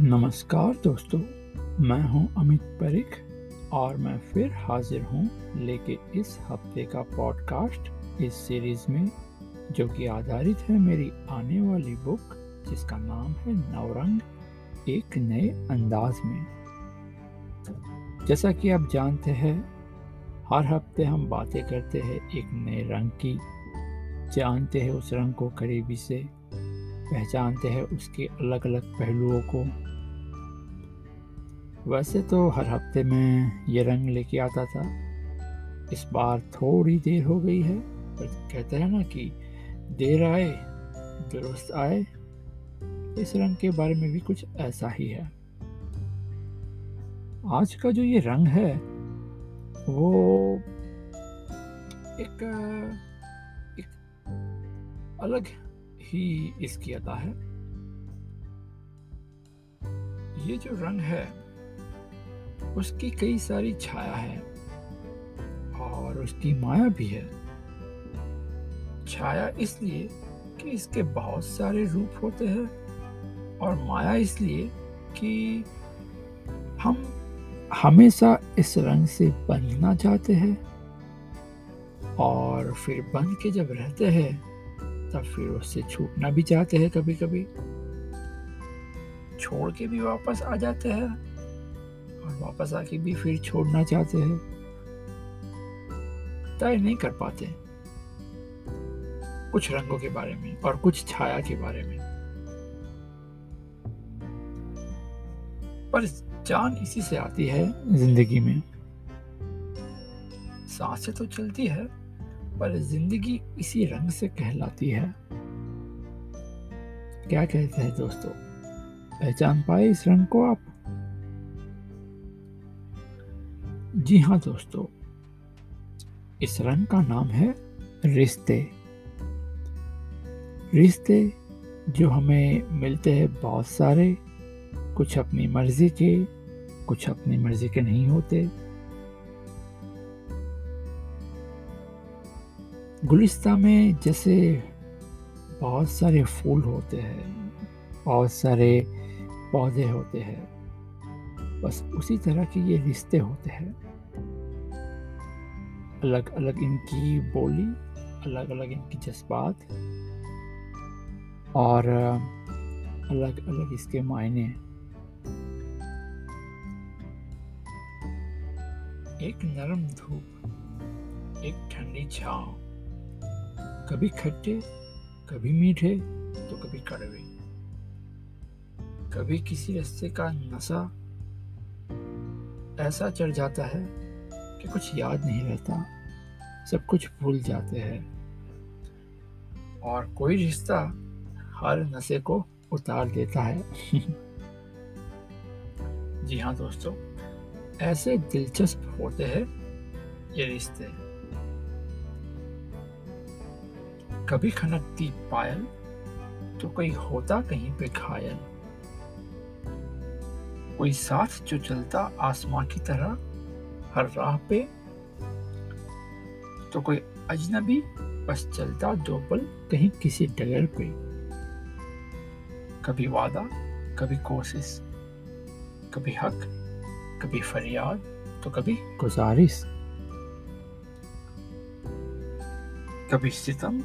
नमस्कार दोस्तों, मैं हूँ अमित परिक और मैं फिर हाजिर हूँ लेके इस हफ़्ते का पॉडकास्ट इस सीरीज़ में, जो कि आधारित है मेरी आने वाली बुक जिसका नाम है नवरंग, एक नए अंदाज में। जैसा कि आप जानते हैं, हर हफ़्ते हम बातें करते हैं एक नए रंग की, जानते हैं उस रंग को करीबी से, पहचानते हैं उसके अलग अलग पहलुओं को वैसे तो हर हफ़्ते में ये रंग लेके आता था। इस बार थोड़ी देर हो गई है, पर कहते हैं ना कि देर आए, दुरुस्त आए, इस रंग के बारे में भी कुछ ऐसा ही है। आज का जो ये रंग है, वो एक एक अलग ही इसकी अदा है। ये जो रंग है उसकी कई सारी छाया है और उसकी माया भी है। छाया इसलिए कि इसके बहुत सारे रूप होते हैं और माया इसलिए कि हम हमेशा इस रंग से बंधना चाहते हैं और फिर बंध के जब रहते हैं, तब फिर उससे छूटना भी चाहते हैं कभी कभी छोड़ के भी वापस आ जाते हैं। और वापस आके भी फिर छोड़ना चाहते हैं। तय नहीं कर पाते। कुछ रंगों के बारे में और कुछ छाया के बारे में। पर जान इसी से आती है ज़िंदगी में। साँसें तो चलती है, पर ज़िंदगी इसी रंग से कहलाती है। क्या कहते हैं दोस्तों? पहचान पाए इस रंग को आप। जी हाँ दोस्तों, इस रंग का नाम है रिश्ते। रिश्ते जो हमें मिलते हैं बहुत सारे, कुछ अपनी मर्ज़ी के, कुछ अपनी मर्ज़ी के नहीं होते। गुलिस्ता में जैसे बहुत सारे फूल होते हैं, बहुत सारे पौधे होते हैं, बस उसी तरह के ये रिश्ते होते हैं। अलग अलग इनकी बोली, अलग अलग इनकी जज्बात, और अलग अलग इसके मायने। एक नरम धूप, एक ठंडी छाव। कभी खट्टे, कभी मीठे तो कभी कड़वे। कभी किसी रस्ते का नशा, ऐसा चढ़ जाता है कि कुछ याद नहीं रहता। सब कुछ भूल जाते हैं। और कोई रिश्ता हर नशे को उतार देता है। जी हाँ दोस्तों, ऐसे दिलचस्प होते हैं ये रिश्ते। कभी खनकती पायल तो कोई होता कहीं पे घायल। कोई साथ जो चलता आसमां की तरह हर राह पे। तो कोई अजनबी बस चलता दो पल कहीं किसी डगर पे। कभी वादा, कभी कोशिश, कभी हक, कभी फरियाद तो कभी गुजारिश। कभी सितम,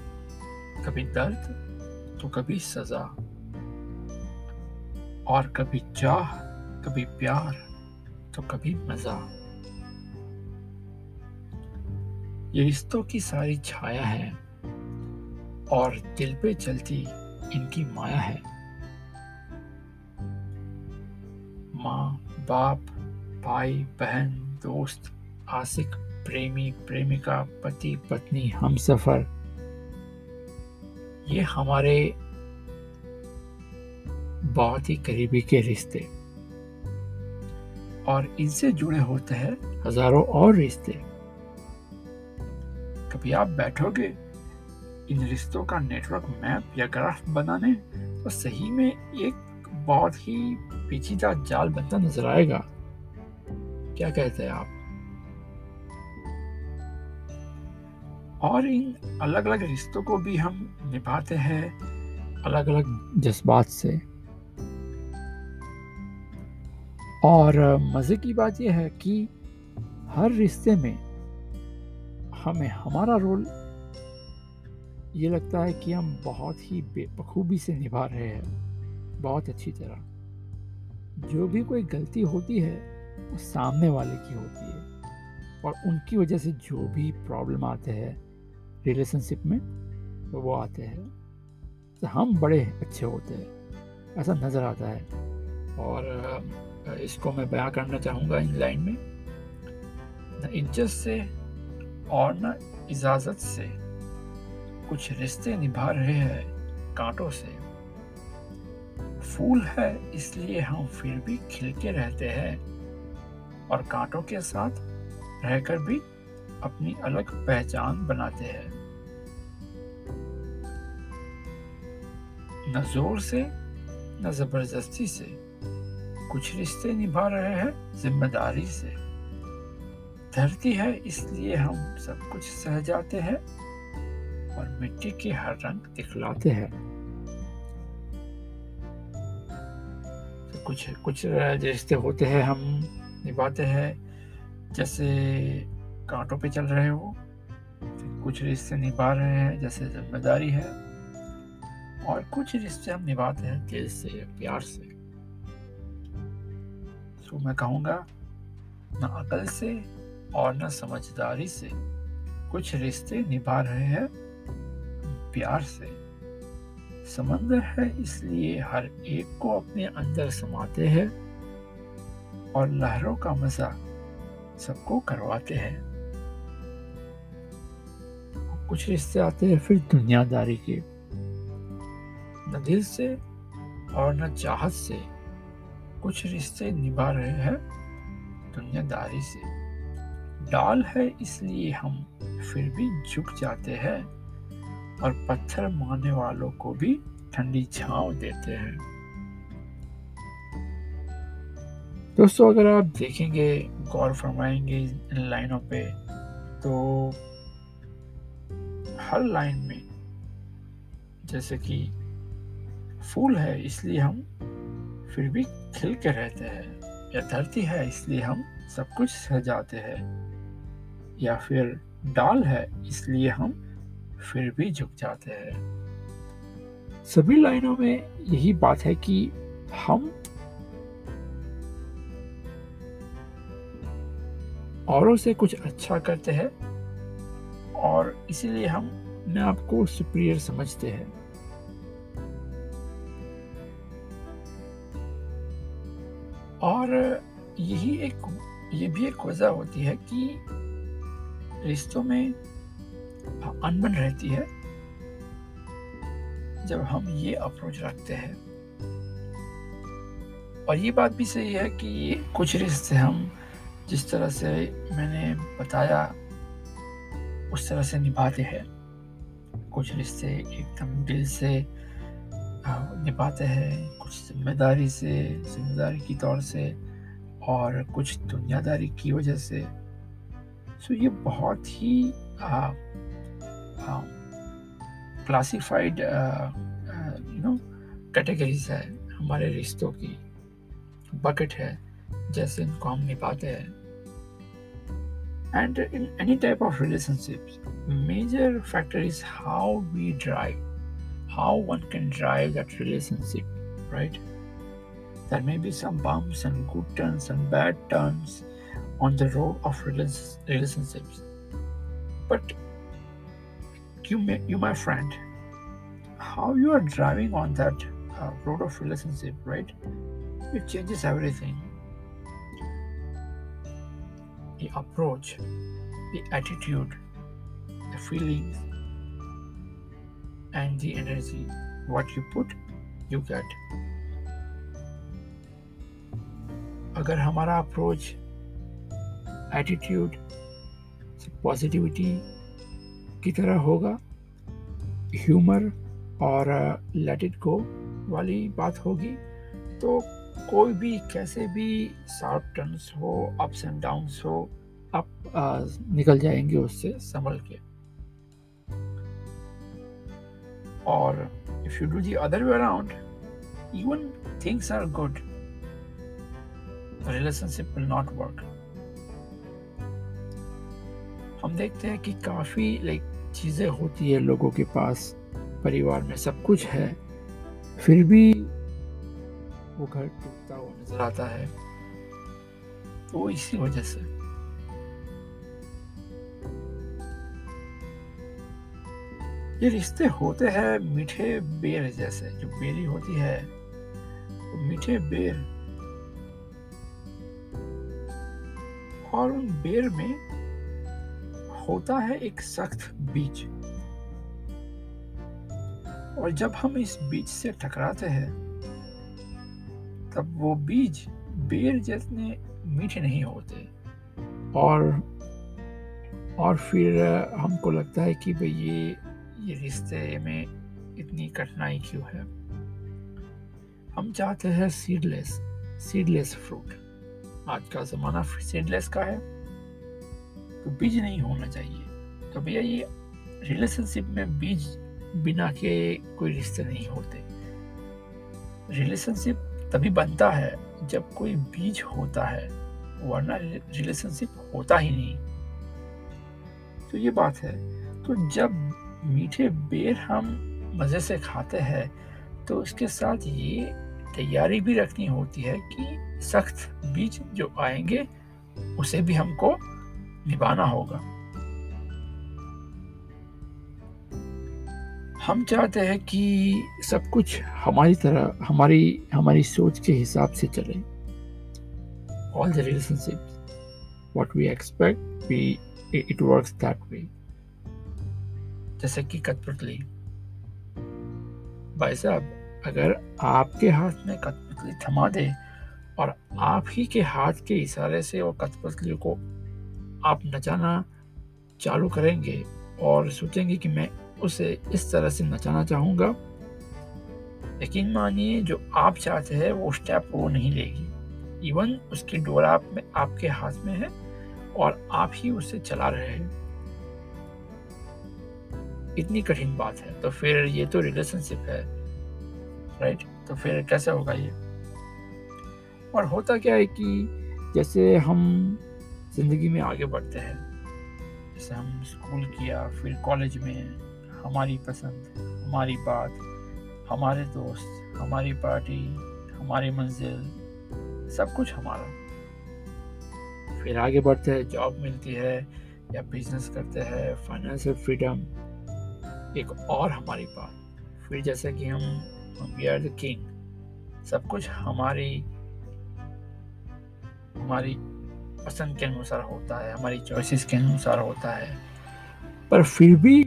कभी दर्द तो कभी सजा। और कभी चाह, कभी प्यार तो कभी मज़ा। ये रिश्तों की सारी छाया है और दिल पे चलती इनकी माया है। माँ, बाप, भाई, बहन, दोस्त आशिक प्रेमी, प्रेमिका, पति, पत्नी, हम सफ़र। ये हमारे बहुत ही करीबी के रिश्ते। और इनसे जुड़े होते हैं हज़ारों और रिश्ते। कभी आप बैठोगे इन रिश्तों का नेटवर्क मैप या ग्राफ बनाने तो सही में एक बहुत ही पेचीदा जाल बनता नज़र आएगा। क्या कहते हैं आप? और इन अलग अलग रिश्तों को भी हम निभाते हैं अलग अलग जज्बात से। और, मज़े की बात यह है कि हर रिश्ते में हमें हमारा रोल ये लगता है कि हम बहुत ही बेबखूबी से निभा रहे हैं। बहुत अच्छी तरह। जो भी कोई गलती होती है, वो सामने वाले की होती है। और उनकी वजह से जो भी प्रॉब्लम आते हैं रिलेशनशिप में, वो आते हैं। तो हम बड़े अच्छे होते हैं। ऐसा नज़र आता है। और इसको मैं बयां करना चाहूँगा इन लाइन में। इज़्ज़त से और न इजाज़त से कुछ रिश्ते निभा रहे हैं कांटों से। फूल है, इसलिए हम फिर भी खिलके रहते हैं और कांटों के साथ रहकर भी अपनी अलग पहचान बनाते हैं। न ज़ोर से, न ज़बरदस्ती से कुछ रिश्ते निभा रहे हैं ज़िम्मेदारी से। धरती है, इसलिए हम सब कुछ सह जाते हैं और मिट्टी के हर रंग दिखलाते हैं। तो कुछ कुछ रिश्ते होते हैं, हम निभाते हैं। जैसे कांटों पे चल रहे हो कुछ रिश्ते निभा रहे हैं, जैसे ज़िम्मेदारी है। और कुछ रिश्ते हम निभाते हैं दिल से, प्यार से। तो मैं कहूँगा, न अकल से और न समझदारी से कुछ रिश्ते निभा रहे हैं प्यार से। समंदर है इसलिए हर एक को अपने अंदर समाते हैं और लहरों का मज़ा सबको करवाते हैं। कुछ रिश्ते आते हैं फिर दुनियादारी के। न दिल से और न चाहत से कुछ रिश्ते निभा रहे हैं दुनियादारी से। डाल है, इसलिए हम फिर भी झुक जाते हैं और पत्थर मारने वालों को भी ठंडी छांव देते हैं। दोस्तों, अगर आप देखेंगे, गौर फरमाएँगे इन लाइनों पे तो हर लाइन में जैसे कि फूल है, इसलिए हम फिर भी खिल के रहते हैं, या धरती है, इसलिए हम सब कुछ सजाते हैं। या फिर डाल है, इसलिए हम फिर भी झुक जाते हैं। सभी लाइनों में यही बात है कि हम औरों से कुछ अच्छा करते हैं और इसीलिए हम अपने आप को सुप्रियर समझते हैं। और यही एक, ये भी एक वजह होती है कि रिश्तों में अनबन रहती है, जब हम ये अप्रोच रखते हैं। और ये बात भी सही है कि कुछ रिश्ते हम जिस तरह से मैंने बताया, उस तरह से निभाते हैं। कुछ रिश्ते एकदम दिल से निभाते हैं, कुछ ज़िम्मेदारी से, ज़िम्मेदारी की तौर से, और कुछ दुनियादारी की वजह से। सो ये बहुत ही क्लासिफाइड यू नो कैटेगरीज है हमारे रिश्तों की। बकेट है, जैसे इनको हम निभाते हैं। And in any type of relationship major factor is how we drive how one can drive that relationship right there may be some bumps and good turns and bad turns on the road of relationships but you may, you my friend how you are driving on that uh, road of relationship right it changes everything the approach the attitude the feelings and the energy. What you put, you get. अगर हमारा approach attitude positivity की तरह होगा। Humour और let it गो वाली बात होगी। तो कोई भी कैसे भी शार्प टर्न्स हो अप्स एंड डाउन्स हो आप आ, निकल जाएँगे उससे संभल के। Or if you do the other way around, even things are good. Relationship will not work हम देखते हैं कि काफ़ी लाइक चीज़ें होती है लोगों के पास, परिवार में सब कुछ है। फिर भी वो घर टूटता हुआ नज़र आता है। तो वो इसी वजह से। ये रिश्ते होते हैं मीठे बेर जैसे, जो बेरी होती है, वो मीठे बेर। और उन बेर में होता है एक सख्त बीज। और जब हम इस बीज से टकराते हैं, तब वो बीज बेर जितने मीठे नहीं होते। और और फिर हमको लगता है कि भाई ये ये रिश्ते में इतनी कठिनाई क्यों है? हम चाहते हैं सीडलेस सीडलेस फ्रूट आज का ज़माना सीडलेस का है। तो बीज नहीं होना चाहिए। तो भैया, ये रिलेशनशिप में बीज बिना के कोई रिश्ते नहीं होते। रिलेशनशिप तभी बनता है जब कोई बीज होता है, वरना रिलेशनशिप होता ही नहीं। तो ये बात है। तो जब मीठे बेर हम मज़े से खाते हैं तो उसके साथ ये तैयारी भी रखनी होती है कि सख्त बीज जो आएँगे, उसे भी हमको निभाना होगा। हम चाहते हैं कि सब कुछ हमारी तरह, हमारी हमारी सोच के हिसाब से चले। All the relationship what we expect we it work that way जैसे कि कठपुतली भाई साहब, अगर आपके हाथ में कठपुतली थमा दे और आप ही के हाथ के इशारे से वो कठपुतली को आप नचाना चालू करेंगे और सोचेंगे कि मैं उसे इस तरह से नचाना चाहूँगा। यकीन मानिए, जो आप चाहते हैं, वो स्टेप वो नहीं लेगी। इवन उसकी डोर आप में, आपके हाथ में है और आप ही उसे चला रहे हैं। इतनी कठिन बात है। तो फिर ये तो रिलेशनशिप है राइट तो फिर कैसे होगा ये? और होता क्या है कि जैसे हम ज़िंदगी में आगे बढ़ते हैं। जैसे हम स्कूल किया, फिर कॉलेज में हमारी पसंद, हमारी बात, हमारे दोस्त, हमारी पार्टी, हमारी मंजिल, सब कुछ हमारा। फिर आगे बढ़ते हैं, जॉब मिलती है या बिज़नेस करते हैं फाइनेंशियल फ्रीडम एक और हमारी बात। फिर जैसे कि हम वी आर द किंग सब कुछ हमारी हमारी पसंद के अनुसार होता है हमारी चॉइसेस के अनुसार होता है। पर फिर भी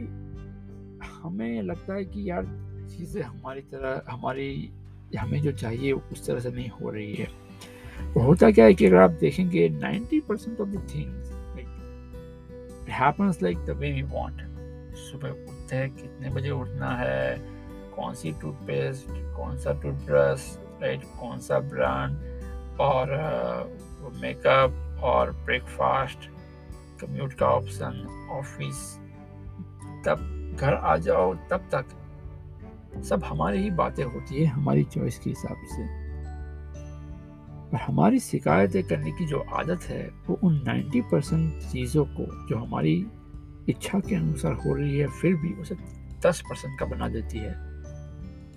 हमें लगता है कि यार चीज़ें हमारी तरह हमारी हमें जो चाहिए उस तरह से नहीं हो रही है। तो होता क्या है कि अगर आप देखेंगे 90 percent of the things it happens like the way we want सुबह उठते हैं कितने बजे उठना है कौन सी टूथपेस्ट कौन सा टूथब्रश राइट कौन सा ब्रांड और मेकअप uh, और ब्रेकफास्ट कम्यूट का ऑप्शन ऑफ़िस तब घर आ जाओ, तब तक। सब हमारी ही बातें होती है, हमारी चॉइस के हिसाब से। पर हमारी शिकायतें करने की जो आदत है, वो उन 90 परसेंट चीज़ों को, जो हमारी इच्छा के अनुसार हो रही है, फिर भी उसे 10 परसेंट का बना देती है।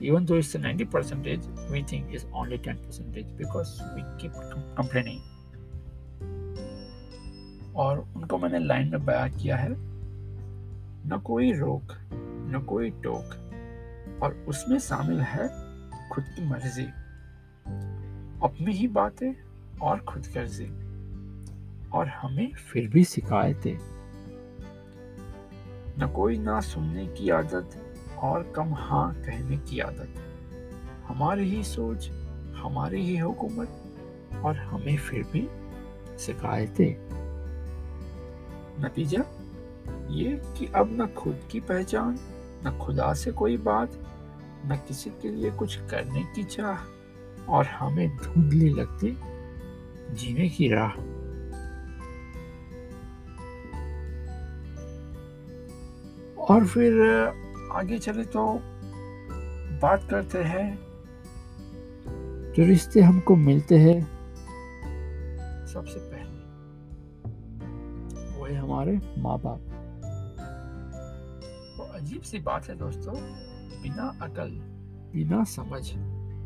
इवन दो इससे 90 percentage we think is only 10 percentage because we keep complaining और उनको मैंने लाइन में बयान किया है, न कोई रोक, न कोई टोक, और उसमें शामिल है खुद की मर्ज़ी। अपनी ही बातें और खुद गर्जी और हमें फिर भी शिकायतें। न कोई ना सुनने की आदत और कम हाँ कहने की आदत। हमारी ही सोच, हमारी ही हुकूमत और हमें फिर भी शिकायतें। नतीजा ये कि अब न खुद की पहचान, न खुदा से कोई बात, न किसी के लिए कुछ करने की चाह, और हमें धुंधली लगती जीने की राह। और फिर, आगे चले तो बात करते हैं, जो रिश्ते हमको मिलते हैं, सबसे है हमारे माँ बाप तो अजीब सी बात है दोस्तों बिना अकल बिना समझ।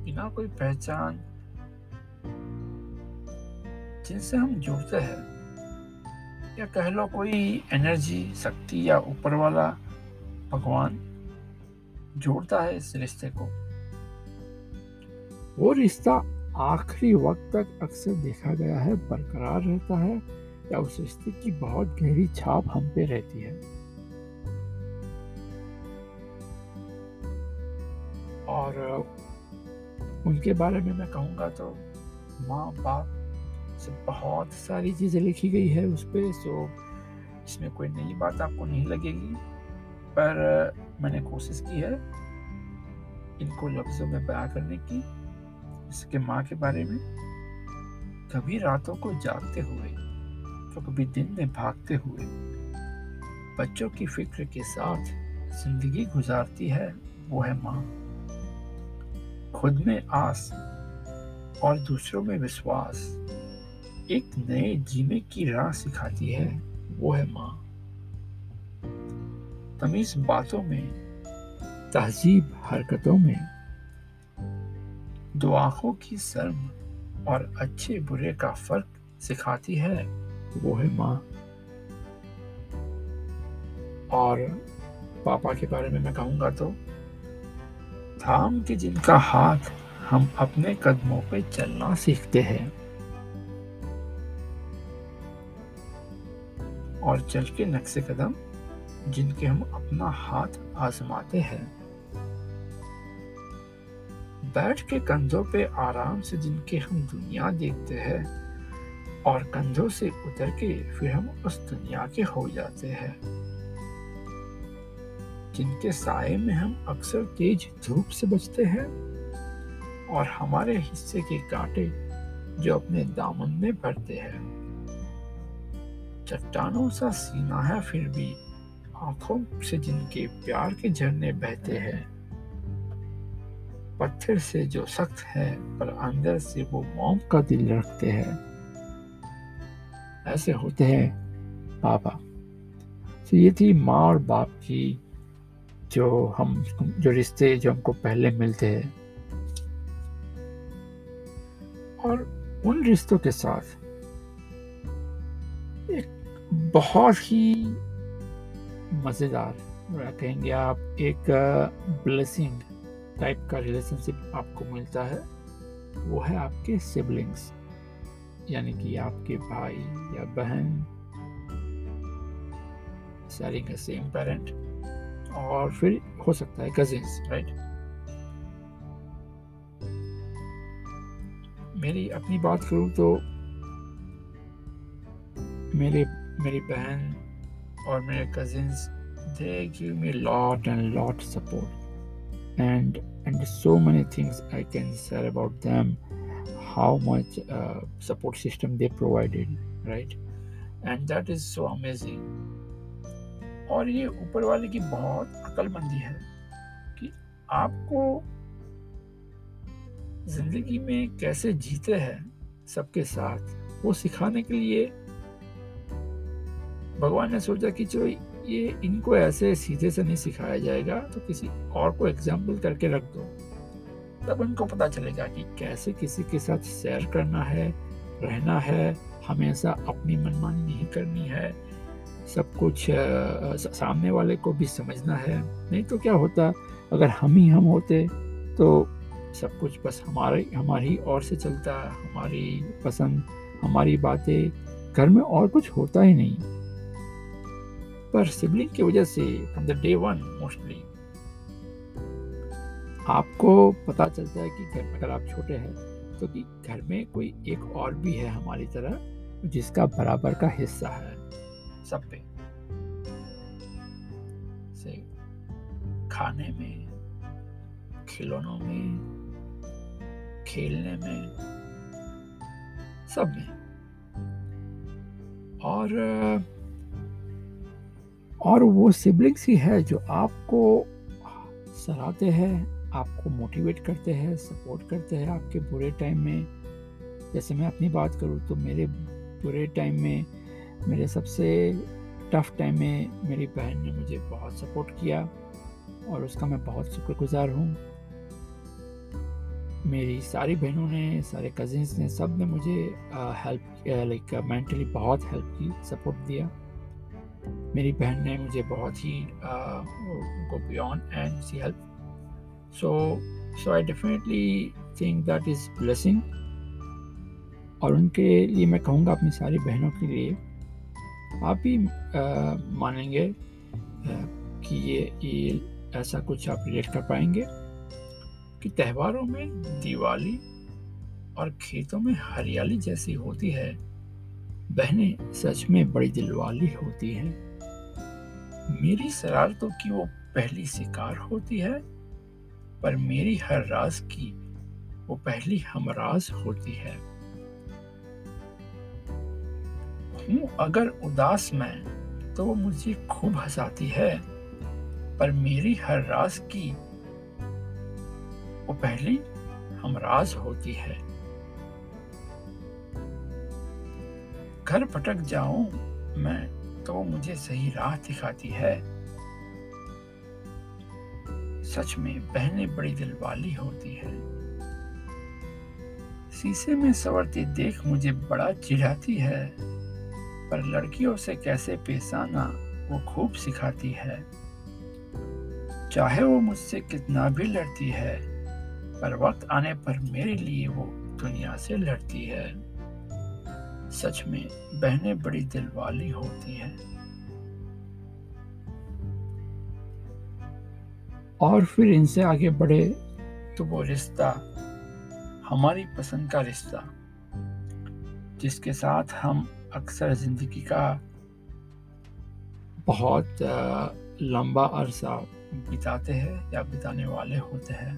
बिना कोई पहचान जिनसे हम जुड़ते हैं या कह लो कोई एनर्जी शक्ति या ऊपर वाला भगवान जोड़ता है इस रिश्ते को। वो रिश्ता आखिरी वक्त तक अक्सर देखा गया है बरकरार रहता है या उस रिश्ते की बहुत गहरी छाप हम पे रहती है। और उनके बारे में मैं कहूँगा तो माँ बाप से बहुत सारी चीज़ें लिखी गई है उस पर सो इसमें कोई नई बात आपको नहीं लगेगी। पर मैंने कोशिश की है इनको लफ्ज़ों में बयां करने की, इसके माँ के बारे में। कभी रातों को जागते हुए कभी दिन में भागते हुए बच्चों की फ़िक्र के साथ ज़िंदगी गुजारती है, वो है माँ। खुद में आस और दूसरों में विश्वास एक नए जीने की राह सिखाती है, वो है माँ। तमीज बातों में, तहजीब हरकतों में दो आँखों की शर्म और अच्छे बुरे का फ़र्क सिखाती है वो है माँ। और पापा के बारे में मैं कहूँगा तो थाम के जिनका हाथ हम अपने कदमों पे चलना सीखते हैं, और चल के नक्शे कदम जिनके हम अपना हाथ आजमाते हैं। बैठ के कंधों पे आराम से जिनके हम दुनिया देखते हैं और कंधों से उतर के फिर हम उस दुनिया के हो जाते हैं। जिनके साय में हम अक्सर तेज धूप से बचते हैं और हमारे हिस्से के कांटे जो अपने दामन में भरते हैं। चट्टानों सा सीना है फिर भी आँखों से जिनके प्यार के झरने बहते हैं। पत्थर से जो सख्त है पर अंदर से वो मोम का दिल रखते हैं। ऐसे होते हैं पापा तो ये थी माँ और बाप की जो हम, जो रिश्ते जो हमको पहले मिलते हैं। और उन रिश्तों के साथ एक बहुत ही मज़ेदार कहेंगे आप। एक ब्लेसिंग टाइप का रिलेशनशिप आपको मिलता है, वो है आपके सिबलिंग्स यानी कि आपके भाई या बहन शेयरिंग सेम पेरेंट और फिर हो सकता है कजिन्स राइट मेरी अपनी बात करूँ तो मेरे, मेरी बहन और मेरे cousins they give me lot and lot support and and so many things I can share about them how much uh, support system they provided right? And that is so amazing. और ये ऊपर वाले की बहुत अकलमंदी है कि आपको ज़िंदगी में कैसे जीते हैं सबके साथ वो सिखाने के लिए भगवान ने सोचा कि चलो ये इनको ऐसे सीधे से नहीं सिखाया जाएगा तो किसी और को एग्ज़ाम्पल करके रख दो। तब उनको पता चलेगा कि कैसे किसी के साथ शेयर करना है, रहना है, हमेशा अपनी मनमानी नहीं करनी है। सब कुछ सामने वाले को भी समझना है। नहीं तो क्या होता, अगर हम ही हम होते तो सब कुछ बस हमारे, हमारी ओर से चलता, हमारी पसंद, हमारी बातें, घर में और कुछ होता ही नहीं। पर सिबलिंग की वजह से from the day one mostly आपको पता चलता है कि घर में अगर आप छोटे हैं तो कि घर में कोई एक और भी है हमारी तरह, जिसका बराबर का हिस्सा है। सब पे। से खाने में, खिलौनों में, खेलने में, सब में। और और वो सिबलिंग्स ही है जो आपको सराहते हैं आपको मोटिवेट करते हैं सपोर्ट करते हैं आपके बुरे टाइम में। जैसे मैं अपनी बात करूँ तो मेरे बुरे टाइम में, मेरे सबसे टफ टाइम में मेरी बहन ने मुझे बहुत सपोर्ट किया और उसका मैं बहुत शुक्रगुजार हूँ। मेरी सारी बहनों ने, सारे कजिन्स ने सबने मुझे हेल्प लाइक मेंटली बहुत हेल्प की सपोर्ट दिया। मेरी बहन ने मुझे बहुत ही go beyond and see help so so I definitely think that is blessing और उनके लिए मैं कहूँगा अपनी सारी बहनों के लिए आप आ, मानेंगे कि ये ये ऐसा कुछ आप रिलेट कर पाएँगे कि त्योहारों में दिवाली और खेतों में हरियाली जैसी होती है। बहनें सच में बड़ी दिलवाली होती हैं। मेरी शरारतों की वो पहली शिकार होती है। पर मेरी हर राज की वो पहली हमराज होती है। हूँ अगर उदास मैं तो वो मुझे खूब हंसाती है। पर मेरी हर राज की वो पहली हमराज होती है। घर भटक जाऊँ मैं तो मुझे सही राह दिखाती है। सच में बहनें बड़ी दिल वाली होती है। शीशे में सवरती देख मुझे बड़ा चिढ़ाती है, पर लड़कियों से कैसे पेश आना वो खूब सिखाती है। चाहे वो मुझसे कितना भी लड़ती है, पर वक्त आने पर मेरे लिए वो दुनिया से लड़ती है। सच में बहनें बड़ी दिल वाली होती हैं। और फिर इनसे आगे बढ़े तो वो रिश्ता, हमारी पसंद का रिश्ता, जिसके साथ हम अक्सर ज़िंदगी का बहुत लंबा अरसा बिताते हैं या बिताने वाले होते हैं।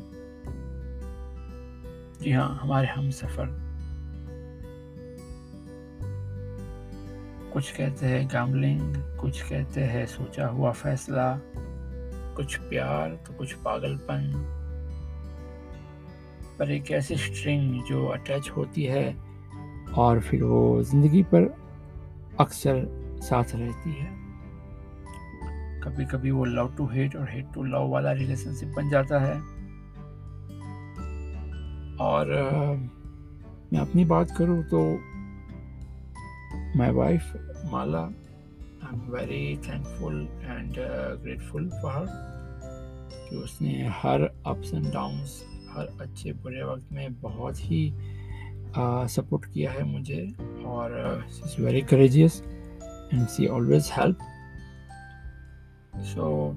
जी हाँ हमारे हम सफ़र। कुछ कहते हैं गैमलिंग, कुछ कहते हैं सोचा हुआ फैसला। कुछ प्यार तो कुछ पागलपन। पर एक ऐसी स्ट्रिंग जो अटैच होती है, और फिर वो ज़िंदगी पर अक्सर साथ रहती है। कभी कभी वो लव टू हेट और हेट टू लव वाला रिलेशनशिप बन जाता है। और मैं अपनी बात करूँ तो my wife Mala I am very thankful and grateful for her कि उसने हर अप्स एंड डाउन्स हर अच्छे बुरे वक्त में बहुत ही सपोर्ट uh, किया है मुझे और is very courageous and she always help so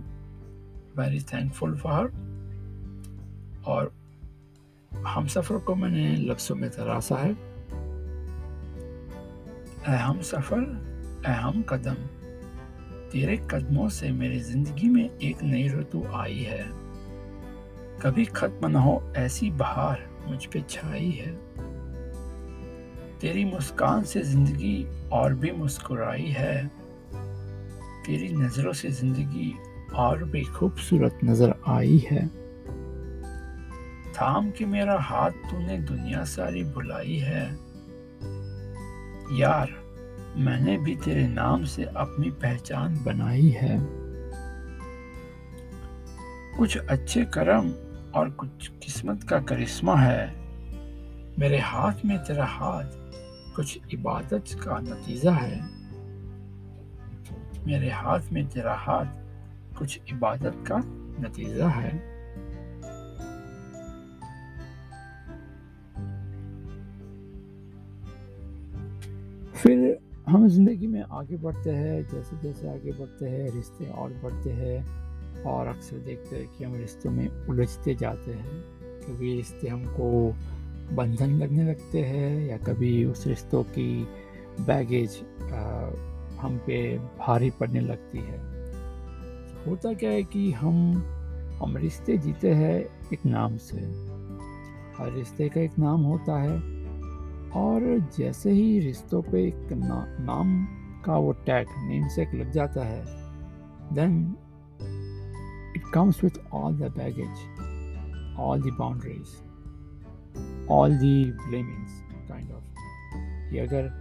very thankful for her और हम सफ़र को मैंने लफ्ज़ों में तरासा है। अहम सफ़र अहम कदम। तेरे कदमों से मेरी ज़िंदगी में एक नई ऋतु आई है। कभी खत्म न हो ऐसी बहार मुझ पे छाई है। तेरी मुस्कान से ज़िंदगी और भी मुस्कुराई है। तेरी नज़रों से ज़िंदगी और भी खूबसूरत नज़र आई है। थाम के मेरा हाथ तूने दुनिया सारी बुलाई है। यार मैंने भी तेरे नाम से अपनी पहचान बनाई है। कुछ अच्छे कर्म और कुछ किस्मत का करिश्मा है। मेरे हाथ में तेरा हाथ कुछ इबादत का नतीजा है। मेरे हाथ में तेरा हाथ कुछ इबादत का नतीजा है। हम ज़िंदगी में आगे बढ़ते हैं जैसे जैसे आगे बढ़ते हैं, रिश्ते और बढ़ते हैं और अक्सर देखते हैं कि हम रिश्तों में उलझते जाते हैं। कभी रिश्ते हमको बंधन लगने लगते हैं या कभी उस रिश्तों की बैगेज हम पे भारी पड़ने लगती है। होता क्या है कि हम हम रिश्ते जीते हैं एक नाम से। हर रिश्ते का एक नाम होता है। और जैसे ही रिश्तों पे एक ना, नाम का वो टैग नेम से एक लग जाता है then it comes with all the baggage all the boundaries all the blamings kind of कि अगर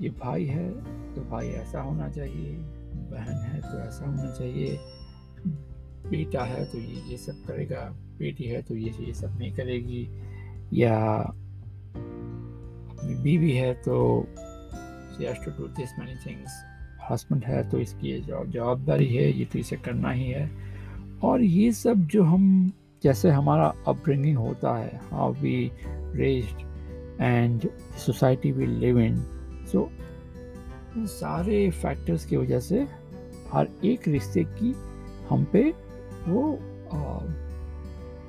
ये भाई है तो भाई ऐसा होना चाहिए बहन है तो ऐसा होना चाहिए बेटा है तो ये ये सब करेगा बेटी है तो ये ये सब नहीं करेगी या बीवी है तो do this many things. Husband है तो इसकी ये जवाबदारी है, ये तो इसे करना ही है। और ये सब जो हम, जैसे हमारा अपब्रिंगिंग होता है how we raised and society we live in so in सारे फैक्टर्स की वजह से हर एक रिश्ते की हम पे वो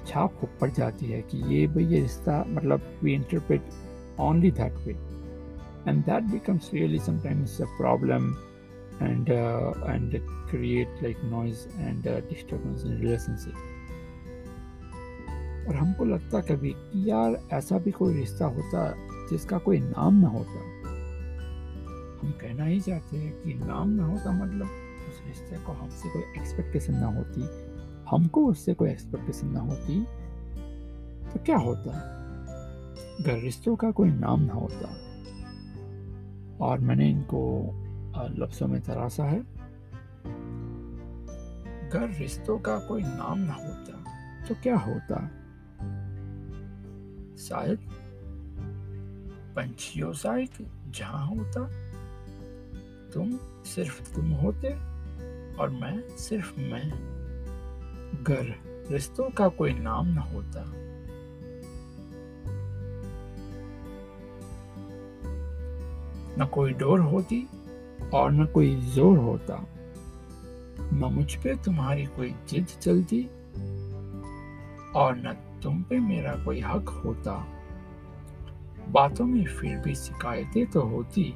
छाप पड़ जाती है कि ये भाई ये रिश्ता मतलब we interpret only that way and that becomes really sometimes a problem and and create like noise and disturbance in relationship और हमको लगता कभी कि यार ऐसा भी कोई रिश्ता होता जिसका कोई नाम ना होता। हम कहना ही चाहते हैं कि नाम ना होता मतलब उस रिश्ते को हमसे कोई एक्सपेक्टेशन ना होती। हमको उससे कोई एक्सपेक्टेशन ना होती। तो क्या होता? अगर रिश्तों का कोई नाम ना होता। और मैंने इनको लफ्ज़ों में तराशा है। अगर रिश्तों का कोई नाम ना होता तो क्या होता? शायद पंछियों सा एक जहाँ होता। तुम सिर्फ़ तुम होते और मैं सिर्फ़ मैं। घर रिश्तों का कोई नाम ना होता न कोई डोर होती और न कोई ज़ोर होता। न मुझ पे तुम्हारी कोई जिद चलती और न तुम पे मेरा कोई हक होता। बातों में फिर भी शिकायतें तो होती,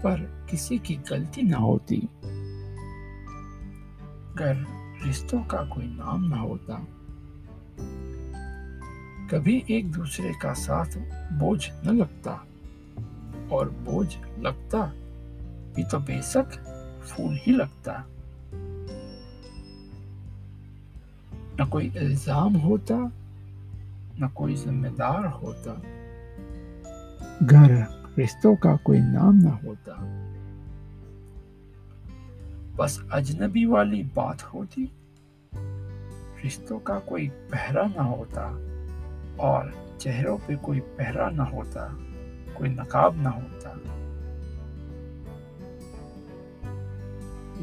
पर किसी की गलती ना होती। कर रिश्तों का कोई नाम ना होता। कभी एक दूसरे का साथ बोझ न लगता। और बोझ लगता भी तो बेशक फूल ही लगता। न कोई इल्ज़ाम होता, न कोई जिम्मेदार होता। घर रिश्तों का कोई नाम ना होता। बस अजनबी वाली बात होती, रिश्तों का कोई पहरा ना होता और चेहरों पे कोई पहरा ना होता। कोई नकाब ना होता।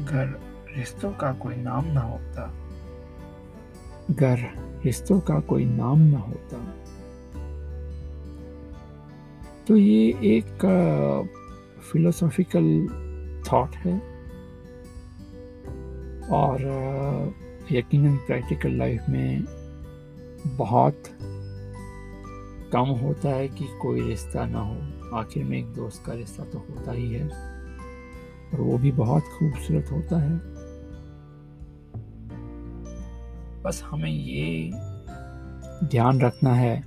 घर रिश्तों का कोई नाम ना होता। घर रिश्तों का कोई नाम ना होता। तो ये एक फिलोसॉफिकल थॉट है। और यकीनन प्रैक्टिकल लाइफ में बहुत कम होता है कि कोई रिश्ता ना हो। आखिर में एक दोस्त का रिश्ता तो होता ही है और वो भी बहुत खूबसूरत होता है। बस हमें ये ध्यान रखना है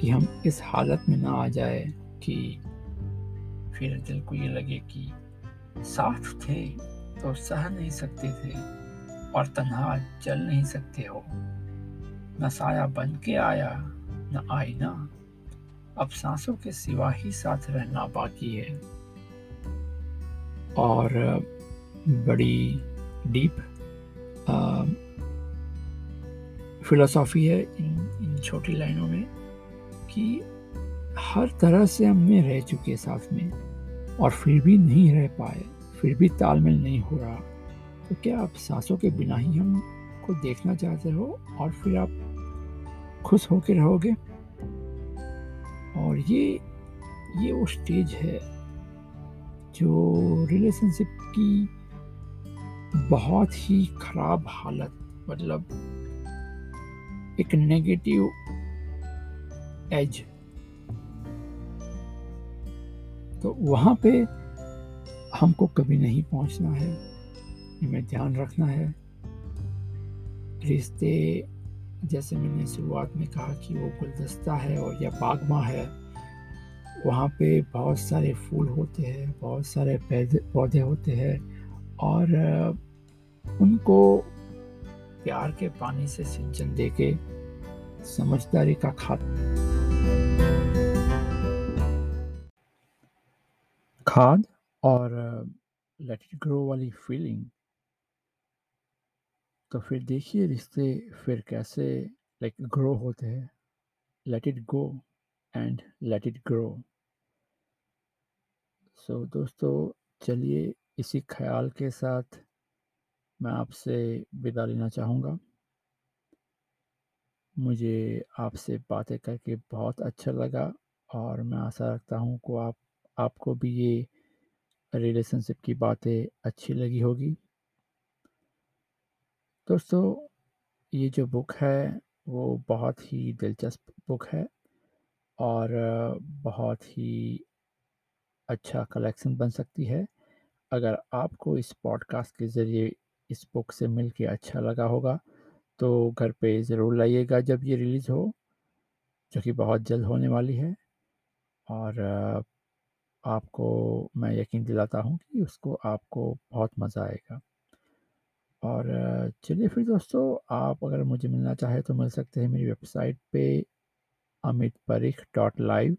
कि हम इस हालत में ना आ जाए कि फिर दिल को ये लगे कि साथ थे तो सह नहीं सकते थे और तन्हा चल नहीं सकते हो। न साया बन के आया न आईना। अब सांसों के सिवा ही साथ रहना बाकी है। और, बड़ी डीप फिलोसॉफी है इन इन छोटी लाइनों में कि हर तरह से हमने रह चुके साथ में और फिर भी नहीं रह पाए, फिर भी तालमेल नहीं हो रहा। तो क्या आप सांसों के बिना ही हम को देखना चाहते हो और फिर आप खुश होकर रहोगे। और ये ये वो स्टेज है जो रिलेशनशिप की बहुत ही खराब हालत मतलब एक नेगेटिव एज तो वहाँ पे हमको कभी नहीं पहुँचना है। हमें ध्यान रखना है। रिश्ते जैसे मैंने शुरुआत में कहा कि वो गुलदस्ता है और या बागमा है, वहाँ पे बहुत सारे फूल होते हैं, बहुत सारे पौधे होते हैं और उनको प्यार के पानी से सिंचन दे के समझदारी का खाद खाद और लेट इट ग्रो वाली फीलिंग तो फिर देखिए रिश्ते फिर कैसे लाइक ग्रो होते हैं। Let it go and let it grow so दोस्तों, चलिए इसी ख्याल के साथ मैं आपसे विदा लेना चाहूँगा। मुझे आपसे बातें करके बहुत अच्छा लगा और मैं आशा रखता हूँ को आप, आपको भी ये रिलेशनशिप की बातें अच्छी लगी होगी। दोस्तों, ये जो बुक है, वो बहुत ही दिलचस्प बुक है और बहुत ही अच्छा कलेक्शन बन सकती है। अगर आपको इस पॉडकास्ट के ज़रिए इस बुक से मिल के अच्छा लगा होगा तो घर पे ज़रूर लाइएगा जब ये रिलीज़ हो, जो कि बहुत जल्द होने वाली है और आपको मैं यकीन दिलाता हूँ कि उसको आपको बहुत मज़ा आएगा। और चलिए फिर दोस्तों, आप अगर मुझे मिलना चाहे तो मिल सकते हैं मेरी वेबसाइट पे अमित परिख डॉट लाइव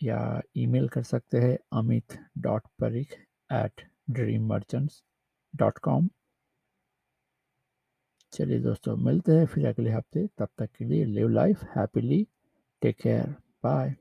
या ईमेल कर सकते हैं Amit dot Parikh at dream merchants dot com. चलिए दोस्तों, मिलते हैं फिर अगले हफ़्ते। तब तक के लिए live life happily take care bye